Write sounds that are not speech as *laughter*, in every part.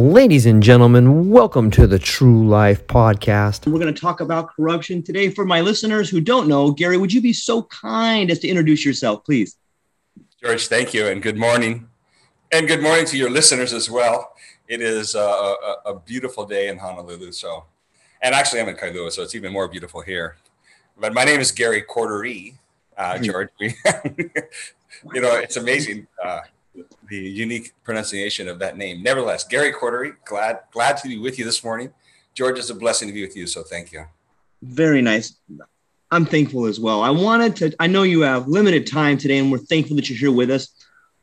Ladies and gentlemen, welcome to the True Life Podcast. We're going to talk about corruption today. For my listeners who don't know, Gary, would you be so kind as to introduce yourself, please? George, thank you, and good morning. And good morning to your listeners as well. It is a, a, a beautiful day in Honolulu. So, and actually, I'm in Kailua, so it's even more beautiful here. But my name is Gary Cordery, uh, George. *laughs* You know, it's amazing uh, the unique pronunciation of that name. Nevertheless, Gary Cordery, glad glad to be with you this morning. George, it's a blessing to be with you. So, thank you. Very nice. I'm thankful as well. I wanted to, I know you have limited time today, and we're thankful that you're here with us.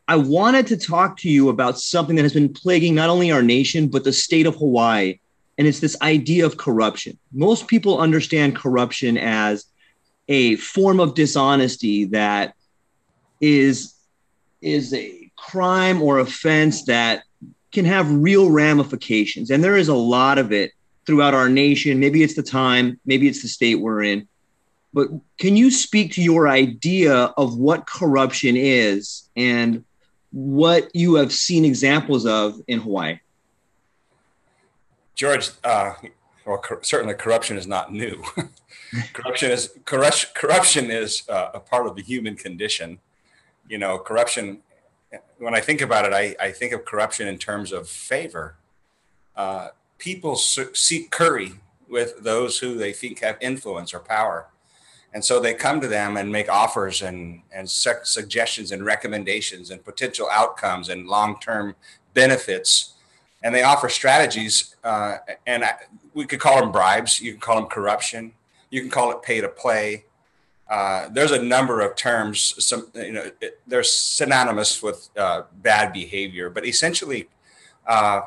I wanted to talk to you about something that has been plaguing not only our nation, but the state of Hawaii. And it's this idea of corruption. Most people understand corruption as a form of dishonesty that is, is a crime or offense that can have real ramifications. And there is a lot of it throughout our nation. Maybe it's the time, maybe it's the state we're in. But can you speak to your idea of what corruption is and what you have seen examples of in Hawaii? George, uh, well, cor- certainly corruption is not new. *laughs* corruption is corruption. Is uh, a part of the human condition. You know, corruption. When I think about it, I, I think of corruption in terms of favor. Uh, people seek curry with those who they think have influence or power, and so they come to them and make offers and and su- suggestions and recommendations and potential outcomes and long term benefits. And they offer strategies uh, and I, we could call them bribes. You can call them corruption. You can call it pay to play uh, there's a number of terms some you know they're synonymous with uh, bad behavior but essentially uh,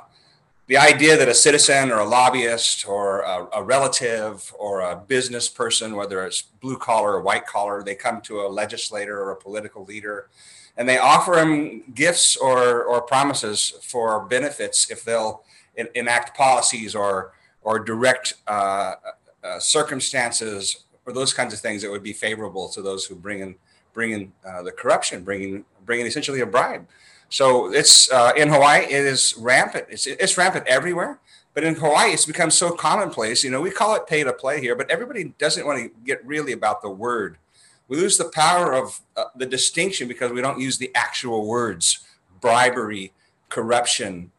the idea that a citizen or a lobbyist or a, a, relative or a business person whether it's blue collar or white collar they come to a legislator or a political leader and they offer them gifts or, or promises for benefits if they'll en- enact policies or or direct uh, uh, circumstances or those kinds of things that would be favorable to those who bring in bring in uh, the corruption, bringing bringing essentially a bribe. So it's uh, in Hawaii, it is rampant. It's it's rampant everywhere. But in Hawaii, it's become so commonplace. You know, we call it pay to play here, but everybody doesn't want to get really about the word we lose the power of uh, the distinction because we don't use the actual words bribery, corruption,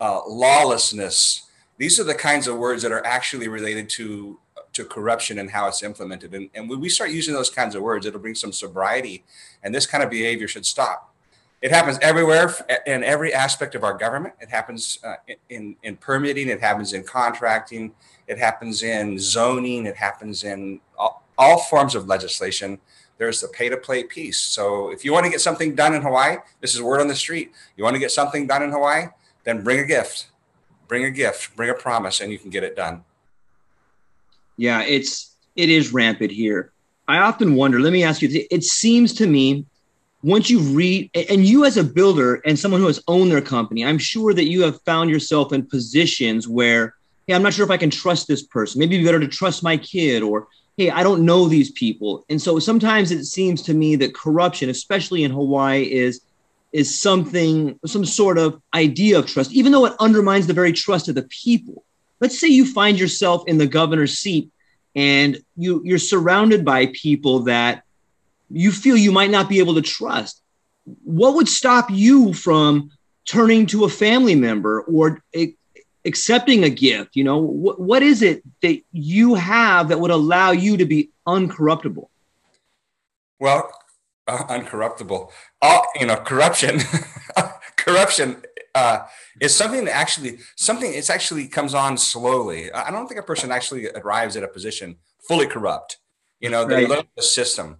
uh, lawlessness. These are the kinds of words that are actually related to to corruption and how it's implemented. And, and when we start using those kinds of words, it'll bring some sobriety, and this kind of behavior should stop. It happens everywhere in every aspect of our government. It happens uh, in, in permitting, it happens in contracting, it happens in zoning, it happens in all, all forms of legislation, there's the pay to play piece. So if you want to get something done in Hawaii, this is word on the street. You want to get something done in Hawaii, then bring a gift, bring a gift, bring a promise, and you can get it done. Yeah, it's it is rampant here. I often wonder, let me ask you, it seems to me once you read and you as a builder and someone who has owned their company, I'm sure that you have found yourself in positions where, hey, I'm not sure if I can trust this person. Maybe better to trust my kid or hey, I don't know these people. And so sometimes it seems to me that corruption, especially in Hawaii, is is something, some sort of idea of trust, even though it undermines the very trust of the people. Let's say you find yourself in the governor's seat and you you're surrounded by people that you feel you might not be able to trust. What would stop you from turning to a family member or accepting a gift? You know, what, what is it that you have that would allow you to be uncorruptible? Well, uh, uncorruptible. Uh, you know, corruption, *laughs* corruption uh, is something that actually something. It's actually comes on slowly. I don't think a person actually arrives at a position fully corrupt. You know, they right. learn the system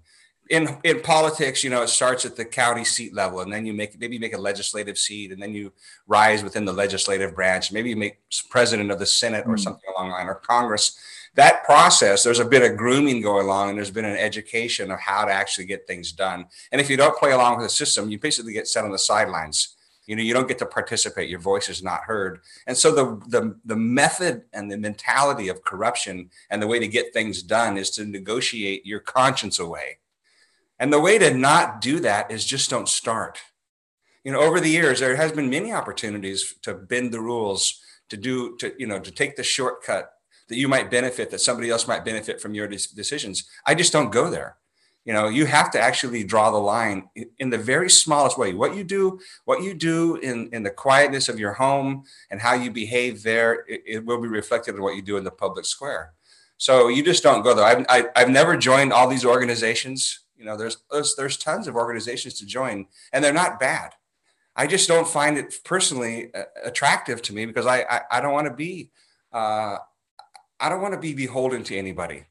in in politics, you know, it starts at the county seat level, and then you make maybe you make a legislative seat, and then you rise within the legislative branch. Maybe you make president of the Senate or mm. something along the line, or Congress. That process, there's a bit of grooming going along, and there's been an education of how to actually get things done. And if you don't play along with the system, you basically get set on the sidelines. You know, you don't get to participate. Your voice is not heard. And so the the the method and the mentality of corruption and the way to get things done is to negotiate your conscience away and the way to not do that is just don't start. You know, over the years, there has been many opportunities to bend the rules, to do, to, you know, to take the shortcut that you might benefit, that somebody else might benefit from your decisions. I just don't go there. You know, you have to actually draw the line in the very smallest way. What you do, what you do in, in the quietness of your home and how you behave there, it, it will be reflected in what you do in the public square. So you just don't go there. I've, I, have i have never joined all these organizations you know, there's, there's there's tons of organizations to join, and they're not bad. I just don't find it personally uh, attractive to me because I I, I don't want to be uh, I don't want to be beholden to anybody.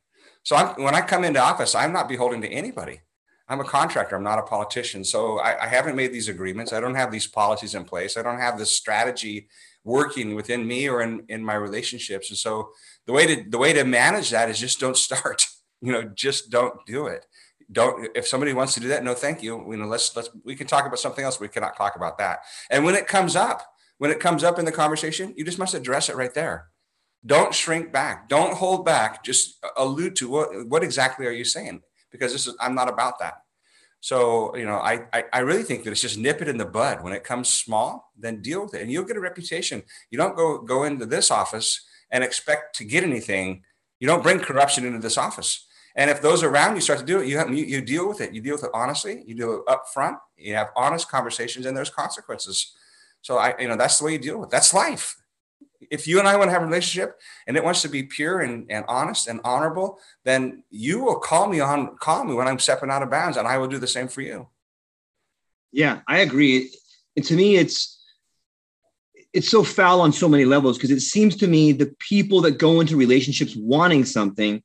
So I'm, when I come into office, I'm not beholden to anybody. I'm a contractor. I'm not a politician. So I, I, haven't made these agreements. I don't have these policies in place. I don't have this strategy working within me or in, in my relationships. And so the way to the way to manage that is just don't *laughs* start. You know, just don't do it don't if somebody wants to do that no thank you you know let's let's we can talk about something else we cannot talk about that and when it comes up when it comes up in the conversation you just must address it right there don't shrink back don't hold back just uh, allude to what what exactly are you saying because this is i'm not about that so you know I, I i really think that it's just nip it in the bud when it comes small then deal with it and you'll get a reputation you don't go go into this office and expect to get anything you don't bring corruption into this office and if those around you start to do it, you, have, you, you deal with it. You deal with it honestly. You do it up front. You have honest conversations, and there's consequences. So I, you know, that's the way you deal with it. That's life. If you and I want to have a relationship and it wants to be pure and, and honest and honorable, then you will call me on call me when I'm stepping out of bounds, and I will do the same for you. Yeah, I agree. And to me, it's it's so foul on so many levels because it seems to me the people that go into relationships wanting something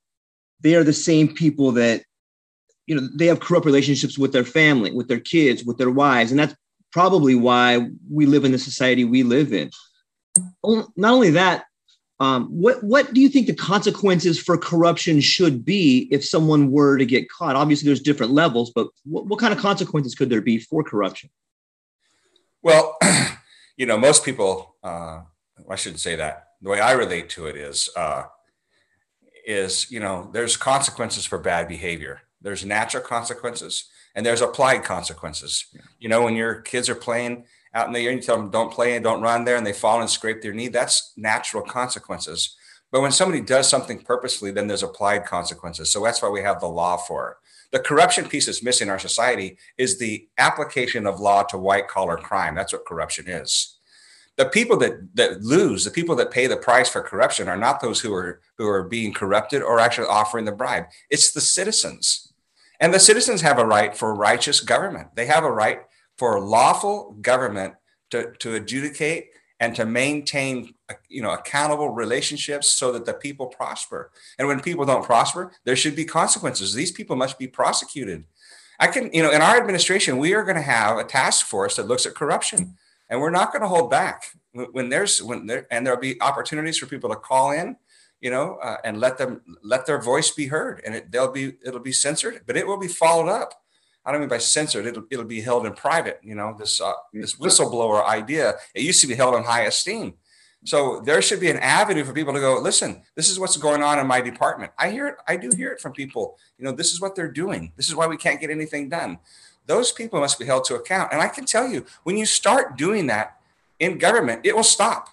they are the same people that you know they have corrupt relationships with their family with their kids with their wives and that's probably why we live in the society we live in not only that um, what what do you think the consequences for corruption should be if someone were to get caught? Obviously there's different levels but what, what kind of consequences could there be for corruption? Well *clears throat* you know most people uh, i shouldn't say that. The way i relate to it is uh, is you know there's consequences for bad behavior there's natural consequences and there's applied consequences yeah. you know when your kids are playing out in the air you tell them don't play and don't run there and they fall and scrape their knee that's natural consequences but when somebody does something purposely then there's applied consequences so that's why we have the law for it the corruption piece that's missing in our society is the application of law to white collar crime that's what corruption is the people that that lose, the people that pay the price for corruption are not those who are who are being corrupted or actually offering the bribe. It's the citizens. And the citizens have a right for righteous government. They have a right for lawful government to, to adjudicate and to maintain you know accountable relationships so that the people prosper. And when people don't prosper, there should be consequences. These people must be prosecuted. I can, you know, in our administration, we are going to have a task force that looks at corruption and we're not going to hold back when there's when there and there'll be opportunities for people to call in you know, uh, and let them let their voice be heard, and it, they'll be it'll be censored, but it will be followed up. I don't mean by censored; it'll it'll be held in private. You know, this uh, this whistleblower idea it used to be held in high esteem. So there should be an avenue for people to go, listen, this is what's going on in my department. I hear it, I do hear it from people. You know, this is what they're doing. This is why we can't get anything done. Those people must be held to account. And I can tell you, when you start doing that in government, it will stop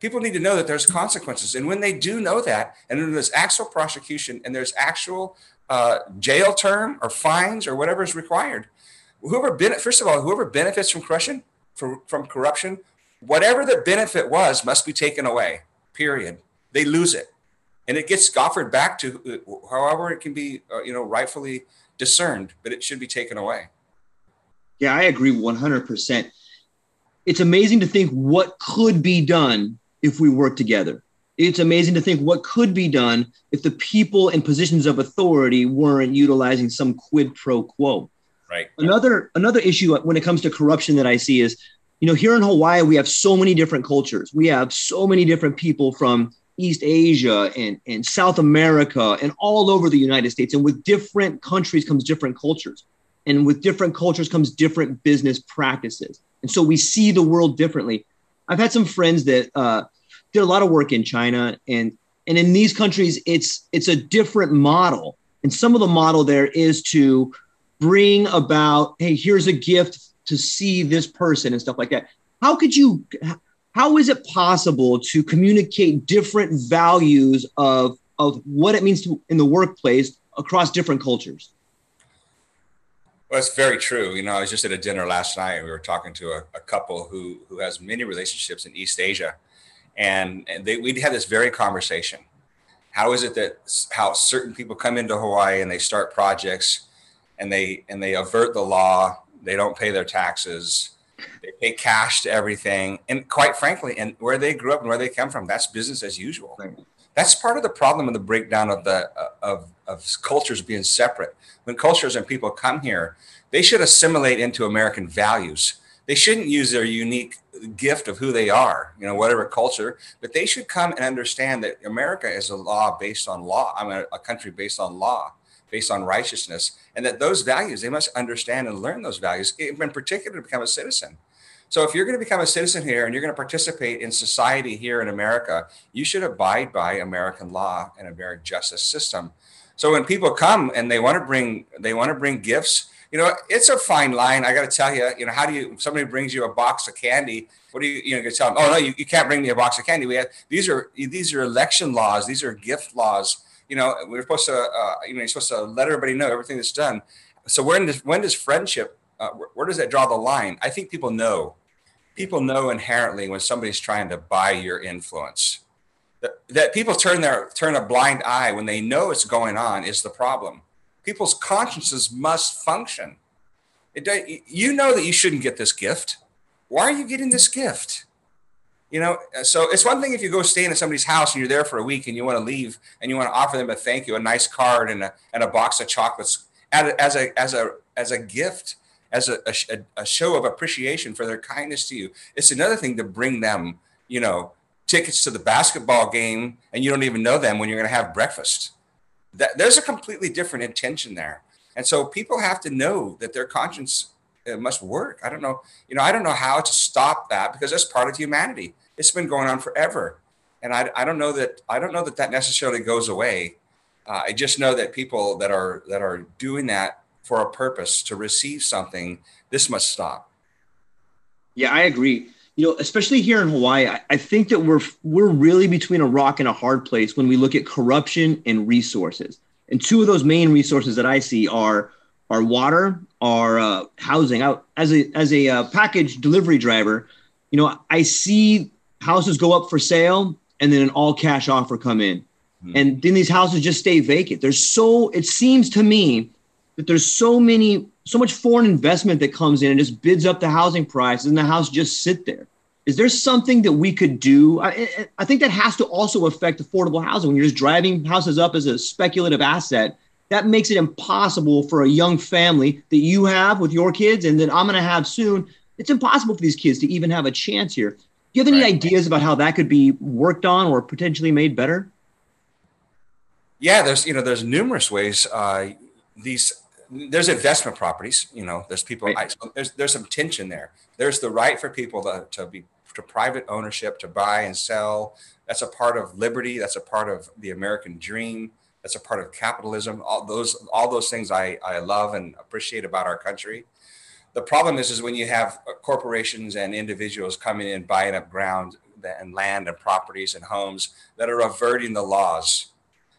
people need to know that there's consequences. And when they do know that, and when there's actual prosecution and there's actual uh, jail term or fines or whatever is required, whoever benefit, first of all, whoever benefits from corruption, from, from corruption, whatever the benefit was must be taken away. Period. They lose it, and it gets offered back to uh, however it can be, uh, you know, rightfully discerned, but it should be taken away. Yeah, I agree 100%. It's amazing to think what could be done if we work together. It's amazing to think what could be done if the people in positions of authority weren't utilizing some quid pro quo. Right. Another another issue when it comes to corruption that I see is, you know, here in Hawaii we have so many different cultures. We have so many different people from East Asia and, and South America and all over the United States. And with different countries comes different cultures. And with different cultures comes different business practices. And so we see the world differently. I've had some friends that uh, did a lot of work in China, and and in these countries, it's it's a different model. And some of the model there is to bring about, hey, here's a gift to see this person and stuff like that. How could you? How is it possible to communicate different values of of what it means to in the workplace across different cultures? Well, it's very true. You know, I was just at a dinner last night. And we were talking to a, a couple who who has many relationships in East Asia, and, and they, we had this very conversation. How is it that how certain people come into Hawaii and they start projects, and they and they avert the law. They don't pay their taxes. They pay cash to everything, and quite frankly, and where they grew up and where they come from, that's business as usual. That's part of the problem and the breakdown of the of of cultures being separate. When cultures and people come here, they should assimilate into American values. They shouldn't use their unique gift of who they are, you know, whatever culture, but they should come and understand that America is a law based on law. I'm a country based on law, based on righteousness, and that those values, they must understand and learn those values, in particular to become a citizen. So if you're going to become a citizen here and you're going to participate in society here in America, you should abide by American law and American justice system. So when people come and they want to bring they want to bring gifts, you know, it's a fine line. I got to tell you, you know, how do you somebody brings you a box of candy? What do you you know you tell them? Oh no, you, you can't bring me a box of candy. We have these are these are election laws. These are gift laws. You know, we're supposed to uh, you know you're supposed to let everybody know everything that's done. So when does when does friendship uh, where, where does that draw the line? I think people know. People know inherently when somebody's trying to buy your influence that, that people turn their turn a blind eye when they know it's going on is the problem. People's consciences must function. It, you know that you shouldn't get this gift. Why are you getting this gift? You know, uh, so it's one thing if you go stay in somebody's house and you're there for a week and you want to leave and you want to offer them a thank you, a nice card and a, and a box of chocolates as a, as a, as a gift, as a, a, a show of appreciation for their kindness to you. It's another thing to bring them, you know, tickets to the basketball game and you don't even know them when you're going to have breakfast. That, there's a completely different intention there. And so people have to know that their conscience uh, must work. I don't know, you know, I don't know how to stop that because that's part of humanity. It's been going on forever. And I, I don't know that I don't know that that necessarily goes away. Uh, I just know that people that are that are doing that for a purpose to receive something, this must stop. Yeah, I agree you know, especially here in Hawaii, I, I, think that we're we're really between a rock and a hard place when we look at corruption and resources. And two of those main resources that I see are are water, are uh, housing. Out as a as a uh, package delivery driver, you know, I see houses go up for sale and then an all cash offer come in, mm-hmm. and then these houses just stay vacant. There's so it seems to me that there's so many so much foreign investment that comes in and just bids up the housing prices and the house just sit there is there something that we could do I, I, think that has to also affect affordable housing when you're just driving houses up as a speculative asset that makes it impossible for a young family that you have with your kids and that i'm going to have soon it's impossible for these kids to even have a chance here do you have any right. ideas about how that could be worked on or potentially made better Yeah, there's you know there's numerous ways. Uh, these there's investment properties. You know, there's people. Right. I, there's there's some tension there. There's the right for people to, to be to private ownership to buy and sell. That's a part of liberty. That's a part of the American dream. That's a part of capitalism. All those all those things I, I love and appreciate about our country. The problem is is when you have corporations and individuals coming in buying up ground and land and properties and homes that are averting the laws.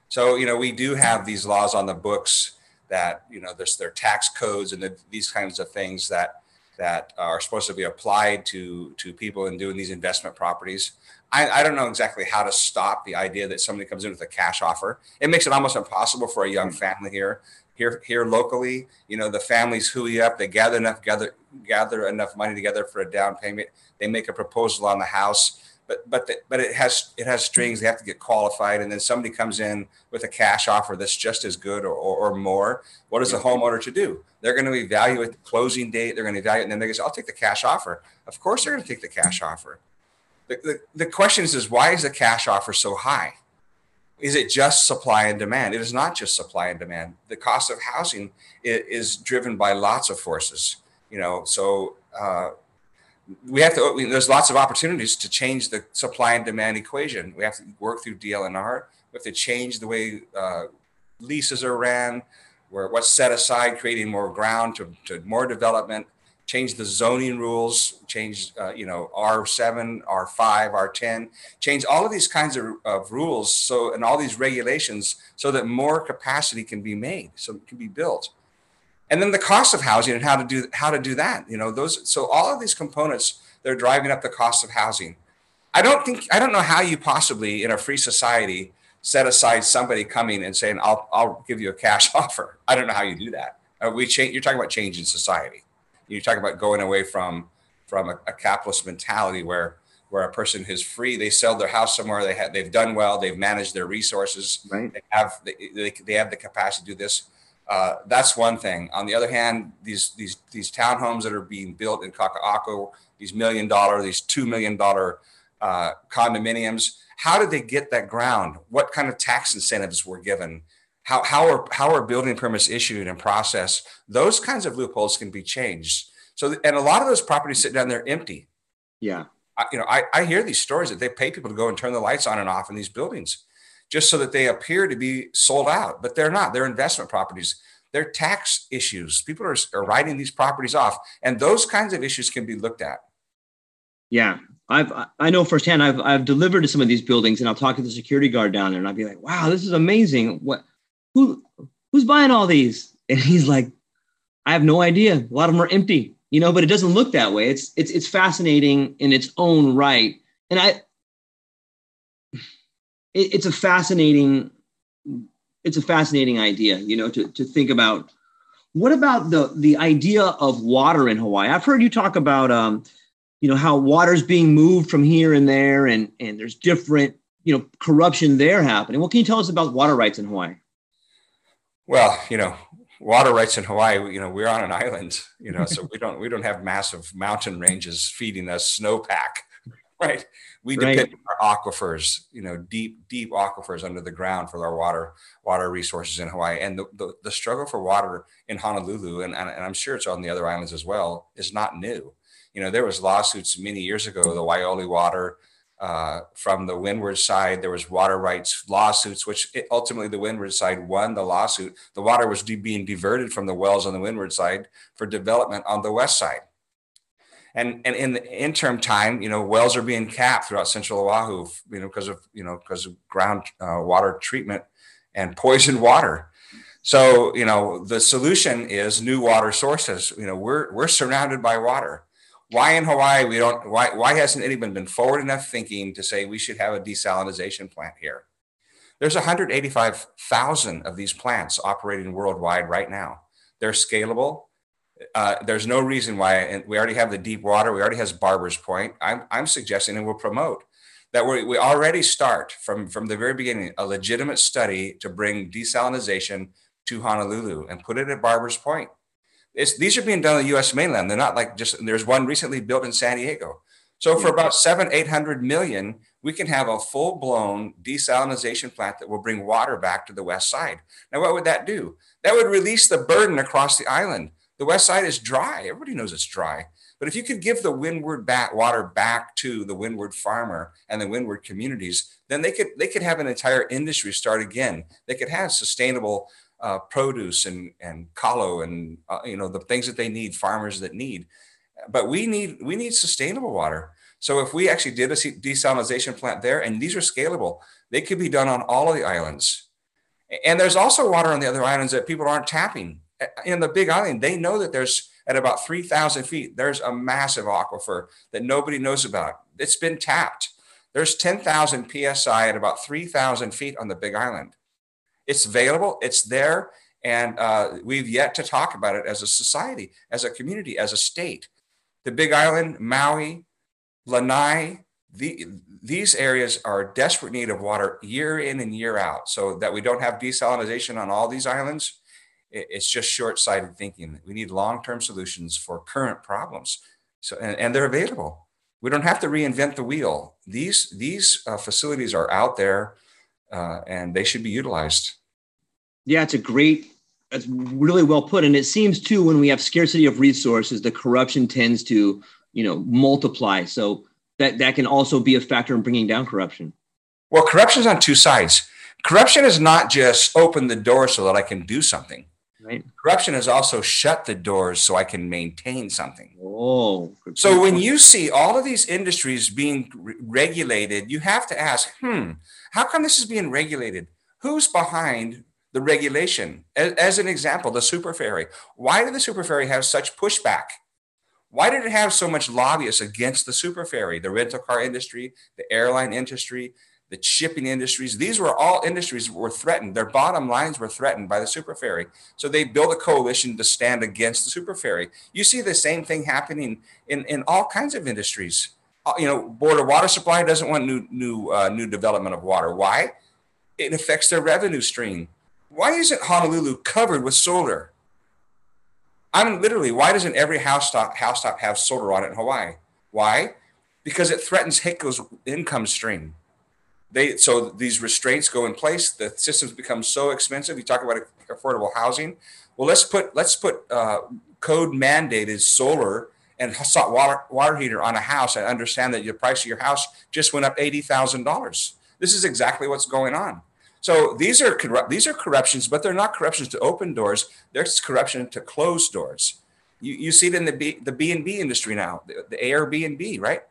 So you know we do have these laws on the books that you know there's their tax codes and the, these kinds of things that that are supposed to be applied to to people in doing these investment properties. I, I, don't know exactly how to stop the idea that somebody comes in with a cash offer. It makes it almost impossible for a young hmm. family here here here locally. You know, the families hui up, they gather enough gather gather enough money together for a down payment. They make a proposal on the house, but but the, but it has it has strings. They have to get qualified, and then somebody comes in with a cash offer that's just as good or, or, or more. What is the homeowner to do? They're going to evaluate the closing date. They're going to evaluate, and then they say, "I'll take the cash offer." Of course, they're going to take the cash offer the, the, the question is, is why is the cash offer so high? Is it just supply and demand? It is not just supply and demand. The cost of housing is, is driven by lots of forces. You know, so uh, we have to. There's lots of opportunities to change the supply and demand equation. We have to work through DLNR. We have to change the way uh, leases are ran, where what's set aside, creating more ground to, to more development change the zoning rules, change, uh, you know, R7, R5, R10, change all of these kinds of, of rules. So, and all these regulations so that more capacity can be made, so it can be built. And then the cost of housing and how to do, how to do that, you know, those, so all of these components, they're driving up the cost of housing. I don't think, I don't know how you possibly in a free society set aside somebody coming and saying, I'll, I'll give you a cash *laughs* offer. I don't know how you do that. Uh, we change, you're talking about changing society you're talking about going away from from a, a, capitalist mentality where where a person is free they sell their house somewhere they have they've done well they've managed their resources right. they have they, they have the capacity to do this uh, that's one thing. On the other hand these these these townhomes that are being built in Kaka'ako these million dollar these two million dollar uh, condominiums how did they get that ground? What kind of tax incentives were given? How, how are how are building permits issued and processed? Those kinds of loopholes can be changed. So and a lot of those properties sit down there empty. Yeah. I, you know I, I hear these stories that they pay people to go and turn the lights on and off in these buildings just so that they appear to be sold out but they're not they're investment properties they're tax issues people are, are writing these properties off and those kinds of issues can be looked at yeah I've I know firsthand. I've I've delivered to some of these buildings, and I'll talk to the security guard down there, and I'll be like, "Wow, this is amazing! What who who's buying all these? *laughs* And he's like, I have no idea. A lot of them are empty, you know, but it doesn't look that way. It's it's it's fascinating in its own right. And I it, it's a fascinating it's a fascinating idea, you know, to to think about what about the the idea of water in Hawaii? I've heard you talk about um, you know, how water's being moved from here and there and and there's different, you know, corruption there happening. What can you tell us about water rights in Hawaii? Well, you know, water rights in Hawaii, you know, we're on an *laughs* island, you know, so we don't we don't have massive mountain ranges feeding us snowpack, *laughs* right? We right. depend on our aquifers, you know, deep deep aquifers under the ground for our water water resources in Hawaii, and the the, the struggle for water in Honolulu, and, and and I'm sure it's on the other islands as well, is not new. You know, there was lawsuits many years ago, the Waiahole water uh, from the windward side, there was water rights lawsuits, which it, ultimately the windward side won the lawsuit. The water was de- being diverted from the wells on the windward side for development on the west side. And, and in the interim time, you know, wells are being capped throughout central Oahu, you know, because of, you know, because of ground uh, water treatment and poisoned water. So, you know, the solution is new water sources. You know, we're, we're surrounded by water why in Hawaii we don't why why hasn't anyone been forward enough thinking to say we should have a desalination plant here? There's 185,000 of these plants operating worldwide right now. They're scalable. Uh, there's no reason why, and we already have the deep water. We already has Barbers Point. I'm, I'm suggesting and we'll promote that we we already start from, from the very beginning a legitimate study to bring desalination to Honolulu and put it at Barbers Point. It's, these are being done on the U.S. mainland. They're not like just there's one recently built in San Diego. So for about seven, eight hundred million, we can have a full blown desalination plant that will bring water back to the west side. Now, what would that do? That would release the burden across the island. The west side is dry. Everybody knows it's dry. But if you could give the windward back water back to the windward farmer and the windward communities, then they could they could have an entire industry start again. They could have sustainable uh, produce and and kalo and uh, you know the things that they need, farmers that need. But we need we need sustainable water. So if we actually did a desalination plant there, and these are scalable, they could be done on all of the islands. And there's also water on the other islands that people aren't tapping. In the Big Island, they know that there's at about 3,000 feet, there's a massive aquifer that nobody knows about. It's been tapped. There's 10,000 psi at about 3,000 feet on the Big Island. It's available, it's there, and uh, we've yet to talk about it as a society, as a community, as a state. The Big Island, Maui, Lanai, the, these areas are desperate need of water year in and year out. So that we don't have desalination on all these islands, it's just short-sighted thinking. We need long-term solutions for current problems. So and, and they're available. We don't have to reinvent the wheel. These these uh, facilities are out there, uh, and they should be utilized. Yeah, it's a great. It's really well put, and it seems too when we have scarcity of resources, the corruption tends to you know multiply so that that can also be a factor in bringing down corruption well corruption is on two sides corruption is not just open the door so that i can do something right. Corruption has also shut the doors so i can maintain something. Oh so when you see all of these industries being re- regulated you have to ask hmm how come this is being regulated? Who's behind the regulation? As, as an example the super ferry. Why did the super ferry have such pushback? Why did it have so much lobbyists against the super ferry, the rental car industry, the airline industry, the shipping industries? These were all industries were threatened. Their bottom lines were threatened by the super ferry. So they built a coalition to stand against the super ferry. You see the same thing happening in, in all kinds of industries. Uh, you know, Board of Water Supply doesn't want new new uh, new development of water. Why? It affects their revenue stream. Why isn't Honolulu covered with solar? I mean, literally, why doesn't every housetop housetop have solar on it in Hawaii? Why? Because it threatens HECO's income stream. They so these restraints go in place. The systems become so expensive. You talk about affordable housing. Well, let's put let's put uh, code mandated solar and hot water water heater on a house and understand that the price of your house just went up eighty thousand dollars. This is exactly what's going on. So these are these are corruptions, but they're not corruptions to open doors. There's corruption to close doors. You, you see it in the B, the B and B industry now, the, the Airbnb, right?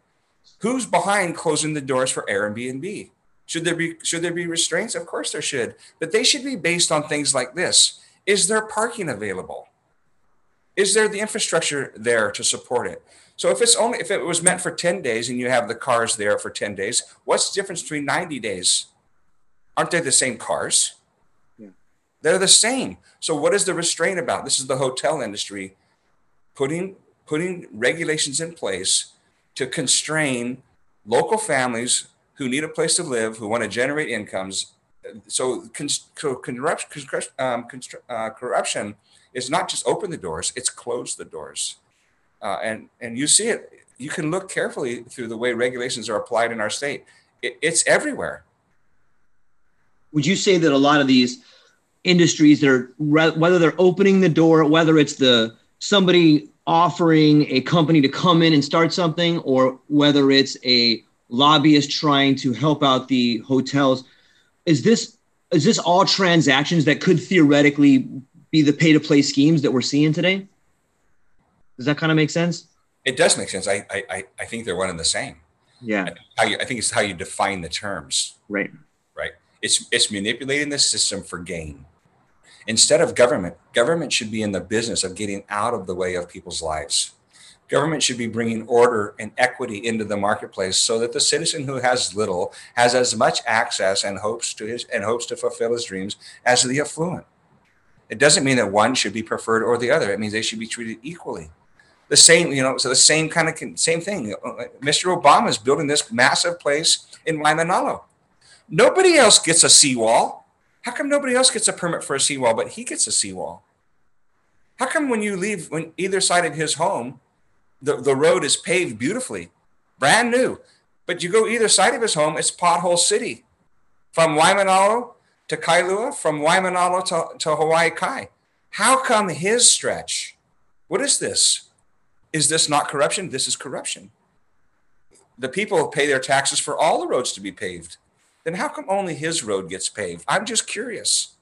Who's behind closing the doors for Airbnb? Should there be should there be restraints? Of course there should, but they should be based on things like this: Is there parking available? Is there the infrastructure there to support it? So if it's only if it was meant for 10 days and you have the cars there for 10 days, what's the difference between 90 days aren't they the same cars? Yeah. They're the same. So what is the restraint about? This is the hotel industry putting putting regulations in place to constrain local families who need a place to live, who want to generate incomes. So, um, uh, corruption is not just open the doors; it's close the doors, uh, and and you see it. You can look carefully through the way regulations are applied in our state. It, it's everywhere would you say that a lot of these industries that are whether they're opening the door whether it's the somebody offering a company to come in and start something or whether it's a lobbyist trying to help out the hotels. Is this is this all transactions that could theoretically be the pay to play schemes that we're seeing today? Does that kind of make sense? It does make sense. I i i think they're one and the same. Yeah. I, I think it's how you define the terms. Right. right. It's, it's manipulating the system for gain. Instead of government, government should be in the business of getting out of the way of people's lives. Government should be bringing order and equity into the marketplace so that the citizen who has little has as much access and hopes to his and hopes to fulfill his dreams as the affluent. It doesn't mean that one should be preferred or the other. It means they should be treated equally. The same, you know, so the same kind of same thing. Mr. Obama is building this massive place in Waimanalo. Nobody else gets a seawall. How come nobody else gets a permit for a seawall, but he gets a seawall? How come when you leave, when either side of his home, the, the road is paved beautifully, brand new, But you go either side of his home, it's pothole city. From Waimanalo to Kailua, from Waimanalo to, to Hawaii Kai. How come his stretch? What is this? Is this not corruption? This is corruption. The people pay their taxes for all the roads to be paved. Then how come only his road gets paved? I'm just curious.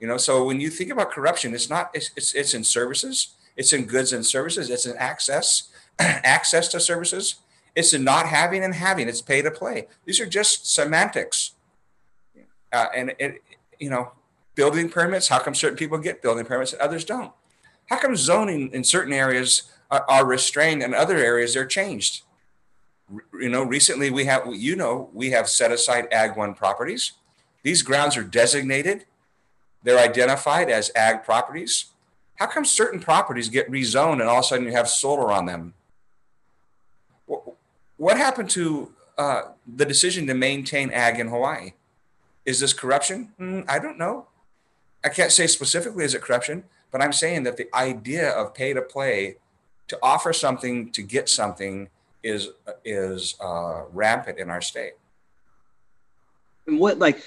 You know, so when you think about corruption, it's not it's it's, it's in services, it's in goods and services, it's in access, *clears throat* access to services, it's in not having and having, it's pay to play. These are just semantics. Uh, and it, you know, building permits, how come certain people get building permits and others don't? How come zoning in certain areas are, are restrained and other areas they're changed? you know, recently we have, you know, we have set aside Ag 1 properties. These grounds are designated they're identified as ag properties. How come certain properties get rezoned and all of a sudden you have solar on them? What happened to uh, the decision to maintain ag in Hawaii? Is this corruption? Mm, I don't know. I can't say specifically is it corruption, but I'm saying that the idea of pay to play, to offer something to get something, is is uh, rampant in our state. And what like,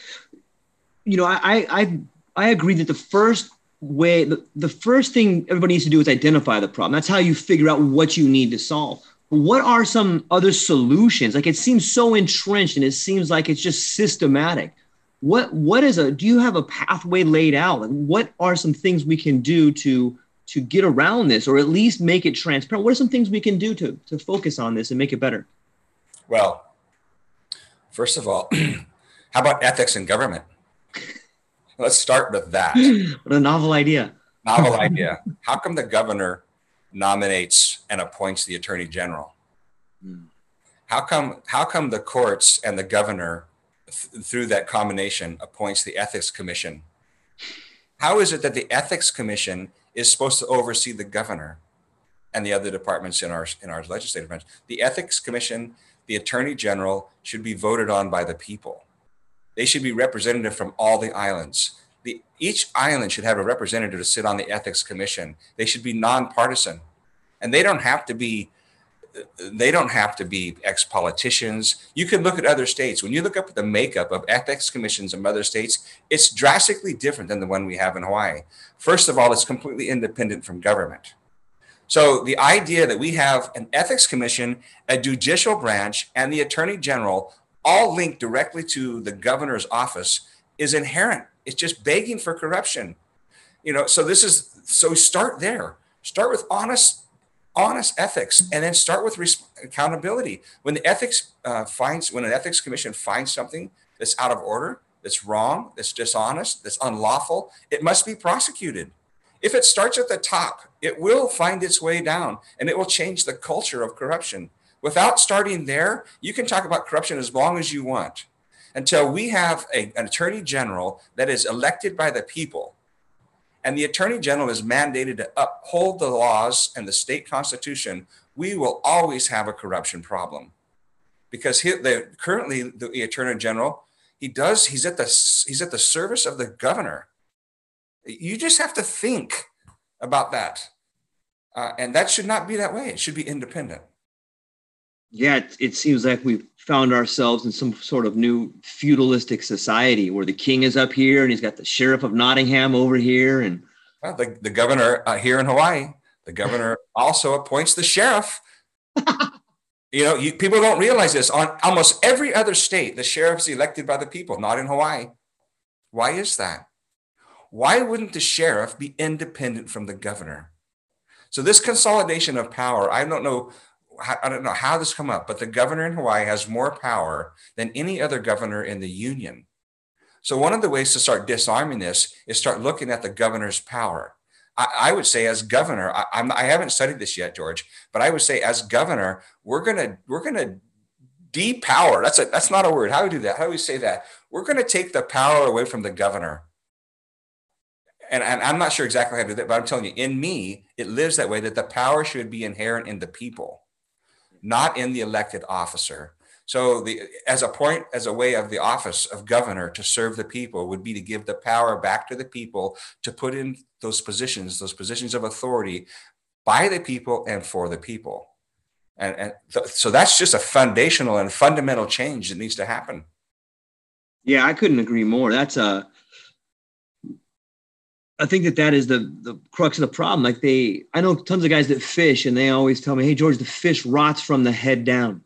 you know, I I I agree that the first way, the, the first thing everybody needs to do is identify the problem. That's how you figure out what you need to solve. What are some other solutions? Like it seems so entrenched and it seems like it's just systematic. What what is a do you have a pathway laid out? Like what are some things we can do to to get around this or at least make it transparent? What are some things we can do to to focus on this and make it better? Well, first of all, *clears throat* how about ethics in government? Let's start with that. *gasps* what a novel idea. Novel *laughs* idea. How come the governor nominates and appoints the attorney general? Hmm. How come how come the courts and the governor th- through that combination appoints the ethics commission? How is it that the ethics commission is supposed to oversee the governor and the other departments in our in our legislative branch? The ethics commission, the attorney general should be voted on by the people. They should be representative from all the islands. The, each island should have a representative to sit on the ethics commission. They should be nonpartisan, and they don't have to be. They don't have to be ex-politicians. You can look at other states. When you look up at the makeup of ethics commissions in other states, it's drastically different than the one we have in Hawaii. First of all, it's completely independent from government. So the idea that we have an ethics commission, a judicial branch, and the attorney general all linked directly to the governor's office is inherent. It's just begging for corruption. You know, so this is so start there. Start with honest, honest ethics, and then start with res- accountability. When the ethics uh, finds, when an ethics commission finds something that's out of order, that's wrong, that's dishonest, that's unlawful, it must be prosecuted. If it starts at the top, it will find its way down, and it will change the culture of corruption. Without starting there, you can talk about corruption as long as you want. Until we have a, an attorney general that is elected by the people, and the attorney general is mandated to uphold the laws and the state constitution, we will always have a corruption problem. Because he, the, currently, the, the attorney general, he does, he's at, the, he's at the service of the governor. You just have to think about that. Uh, and that should not be that way. It should be independent yeah, it, it, seems like we've found ourselves in some sort of new feudalistic society where the king is up here and he's got the sheriff of Nottingham over here. And well, the, the governor uh, here in Hawaii, the governor *laughs* also appoints the sheriff. *laughs* you know, you, people don't realize this. On almost every other state, the sheriff is elected by the people, not in Hawaii. Why is that? Why wouldn't the sheriff be independent from the governor? So this consolidation of power, I don't know I don't know how this come up, but the governor in Hawaii has more power than any other governor in the union. So one of the ways to start disarming this is start looking at the governor's power. I, I would say, as governor, I, I'm, I haven't studied this yet, George, but I would say, as governor, we're gonna we're gonna depower. That's a that's not a word. How do we do that? How do we say that? We're gonna take the power away from the governor. And, and I'm not sure exactly how to do that, but I'm telling you, in me, it lives that way that the power should be inherent in the people not in the elected officer. So the as a point, as a way of the office of governor to serve the people would be to give the power back to the people to put in those positions, those positions of authority by the people and for the people. And, and th- so that's just a foundational and fundamental change that needs to happen. Yeah, I couldn't agree more. That's a. I think that that is the the crux of the problem. Like they, I know tons of guys that fish, and they always tell me, "Hey, George, the fish rots from the head down."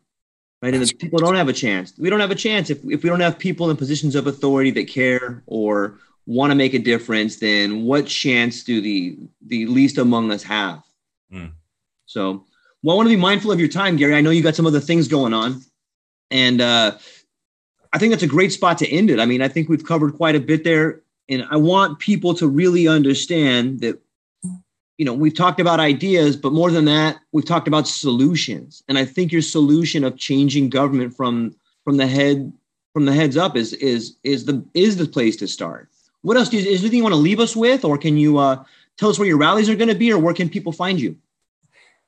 Right, and the people don't have a chance. We don't have a chance if if we don't have people in positions of authority that care or want to make a difference. Then what chance do the the least among us have? Mm. So, well, I want to be mindful of your time, Gary. I know you got some other things going on, and uh, I think that's a great spot to end it. I mean, I think we've covered quite a bit there, and I want people to really understand that. You know, we've talked about ideas, but more than that, we've talked about solutions. And I think your solution of changing government from from the head from the heads up is is is the is the place to start. What else do you, is there anything you want to leave us with, or can you uh, tell us where your rallies are going to be, or where can people find you?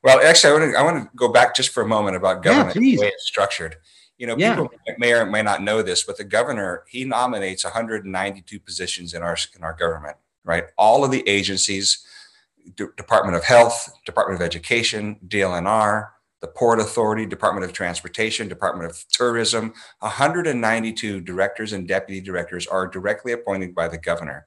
Well, actually, I want to I want to go back just for a moment about government yeah, the way it's structured. You know, yeah. people may or may not know this, but the governor he nominates 192 positions in our in our government. Right, all of the agencies, D- Department of Health, Department of Education, DLNR, the Port Authority, Department of Transportation, Department of Tourism, 192 directors and deputy directors are directly appointed by the governor.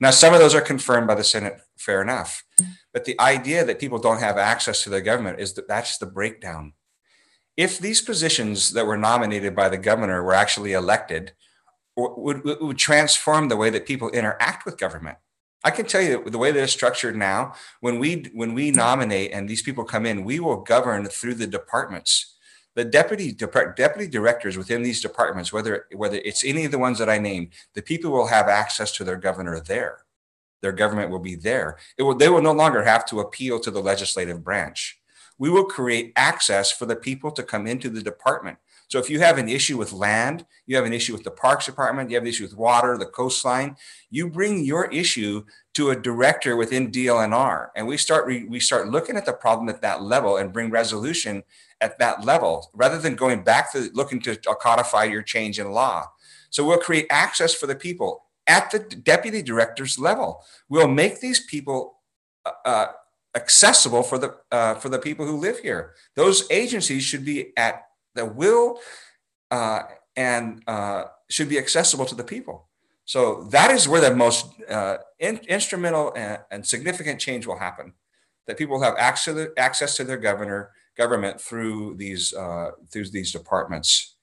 Now, some of those are confirmed by the Senate, fair enough. But the idea that people don't have access to their government is that that's the breakdown. If these positions that were nominated by the governor were actually elected, would, would transform the way that people interact with government. I can tell you the way that it's structured now, when we when we nominate and these people come in, we will govern through the departments the deputy deputy directors within these departments, whether whether it's any of the ones that I named, the people will have access to their governor there. Their government will be there. It will, they will no longer have to appeal to the legislative branch. We will create access for the people to come into the department. So if you have an issue with land, you have an issue with the parks department, you have an issue with water, the coastline, you bring your issue to a director within DLNR, and we start we start looking at the problem at that level and bring resolution at that level rather than going back to looking to codify your change in law. So we'll create access for the people at the deputy director's level. We'll make these people uh, uh, accessible for the uh, for the people who live here. Those agencies should be at the will uh, and uh, should be accessible to the people. So that is where the most uh, in, instrumental and, and, significant change will happen. That people have access, access to their governor government through these uh, through these departments.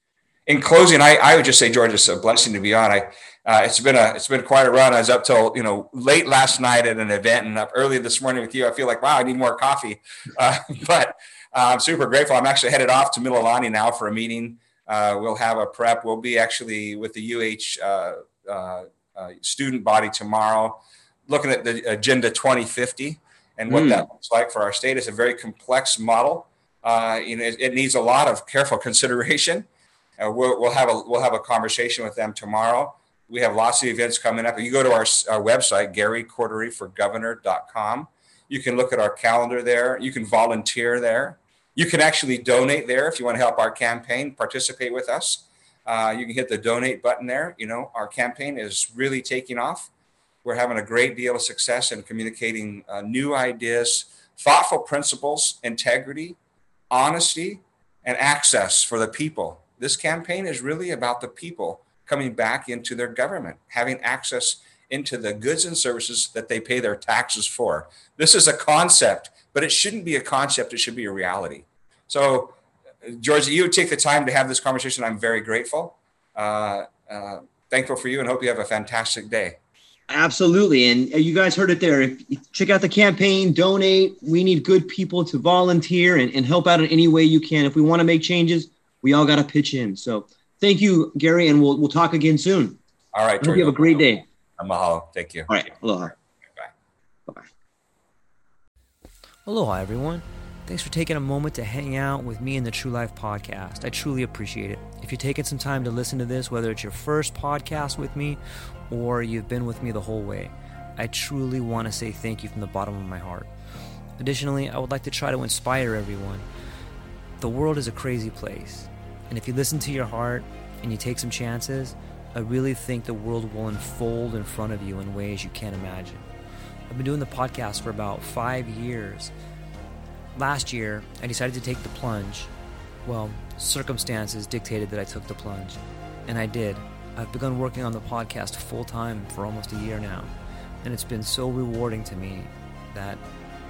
In closing, I, I would just say, George, it's a blessing to be on. I uh, it's been a it's been quite a run. I was up till you know late last night at an event and up early this morning with you. I feel like wow, I need more coffee, uh, *laughs* but uh, I'm super grateful. I'm actually headed off to Mililani now for a meeting. Uh, we'll have a prep. We'll be actually with the UH uh, uh, student body tomorrow, looking at the Agenda 2050 and what mm. that looks like for our state. It's a very complex model uh, you know, it, it, needs a lot of careful *laughs* consideration. Uh, we'll, we'll, have a we'll have a conversation with them tomorrow. We have lots of events coming up. You go to our, our website, GaryCorderyForGovernor.com. You can look at our calendar there. You can volunteer there. You can actually donate there if you want to help our campaign, participate with us. Uh, you can hit the donate button there. You know, our campaign is really taking off. We're having a great deal of success in communicating uh, new ideas, thoughtful principles, integrity, honesty, and access for the people. This campaign is really about the people coming back into their government, having access into the goods and services that they pay their taxes for. This is a concept, but it shouldn't be a concept, it should be a reality. So, George, you take the time to have this conversation. I'm very grateful. Uh, uh, thankful for you and hope you have a fantastic day. Absolutely. And you guys heard it there. Check out the campaign, donate. We need good people to volunteer and, and help out in any way you can. If we want to make changes, we all got to pitch in. So thank you, Gary, and we'll, we'll talk again soon. All right. Hope you have a great day. Mahalo. Thank you. All right. Aloha. Bye. Bye. Aloha, everyone. Thanks for taking a moment to hang out with me in the True Life podcast. I truly appreciate it. If you're taking some time to listen to this, whether it's your first podcast with me or you've been with me the whole way, I truly want to say thank you from the bottom of my heart. Additionally, I would like to try to inspire everyone. The world is a crazy place, and if you listen to your heart and you take some chances, I really think the world will unfold in front of you in ways you can't imagine. I've been doing the podcast for about five years last year, I decided to take the plunge. Well, circumstances dictated that I took the plunge, and I did. I've begun working on the podcast full time for almost a year now, and it's been so rewarding to me that